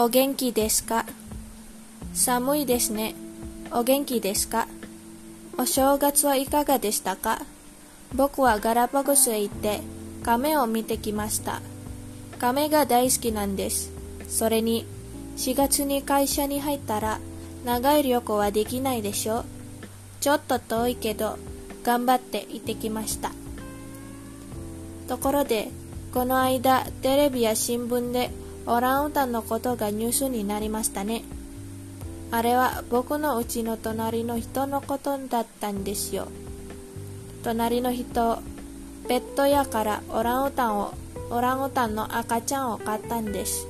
お元気ですか？寒いですね。お元気ですか？お正月はいかがでしたか？僕はガラパゴスへ行って亀を見てきました。亀が大好きなんです。それに4月に会社に入ったら長い旅行はできないでしょちょっと遠いけど頑張って行ってきました。ところでこの間テレビや新聞でオランウータンのことがニュースになりましたね。あれは僕のうちの隣の人のことだったんですよ。隣の人、ペット屋からオランウータンを、オランウータンの赤ちゃんを買ったんです。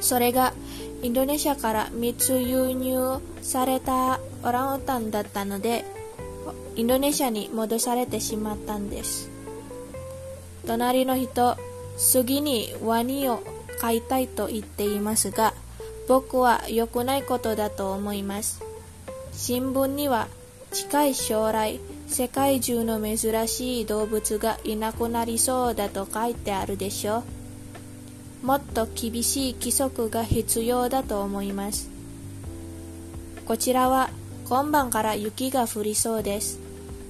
それがインドネシアから密輸入されたオランウータンだったので、インドネシアに戻されてしまったんです。隣の人、次にワニを飼いたいと言っていますが、僕は良くないことだと思います。新聞には近い将来、世界中の珍しい動物がいなくなりそうだと書いてあるでしょう。もっと厳しい規則が必要だと思います。こちらは今晩から雪が降りそうです。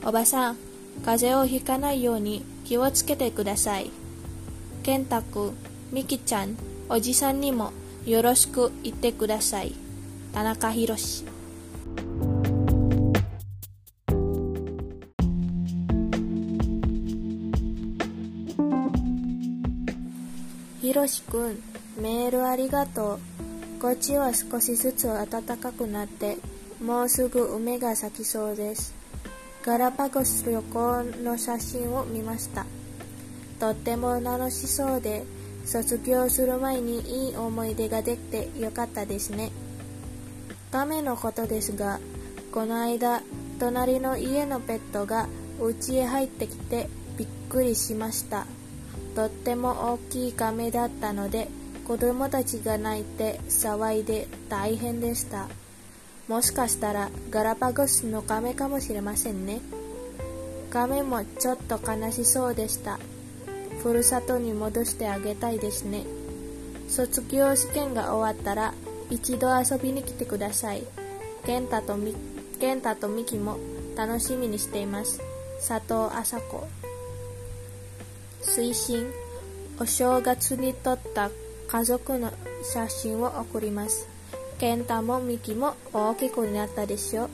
おばさん、風邪をひかないように気をつけてください。健太くん、みきちゃん、おじさんにもよろしく言ってください。田中宏ひろしくん、メールありがとう。こっちは少しずつ暖かくなって、もうすぐ梅が咲きそうです。ガラパゴス旅行の写真を見ました。とっても楽しそうで、卒業する前にいい思い出ができてよかったですね。亀のことですが、この間、隣の家のペットが家へ入ってきてびっくりしました。とっても大きい亀だったので、子供たちが泣いて騒いで大変でした。もしかしたらガラパゴスの亀かもしれませんね。亀もちょっと悲しそうでした。ふるさとに戻してあげたいですね。卒業試験が終わったら一度遊びに来てください。健太とみ、健太とミキも楽しみにしています。佐藤麻子。推進、お正月に撮った家族の写真を送ります。健太もミキも大きくなったでしょう。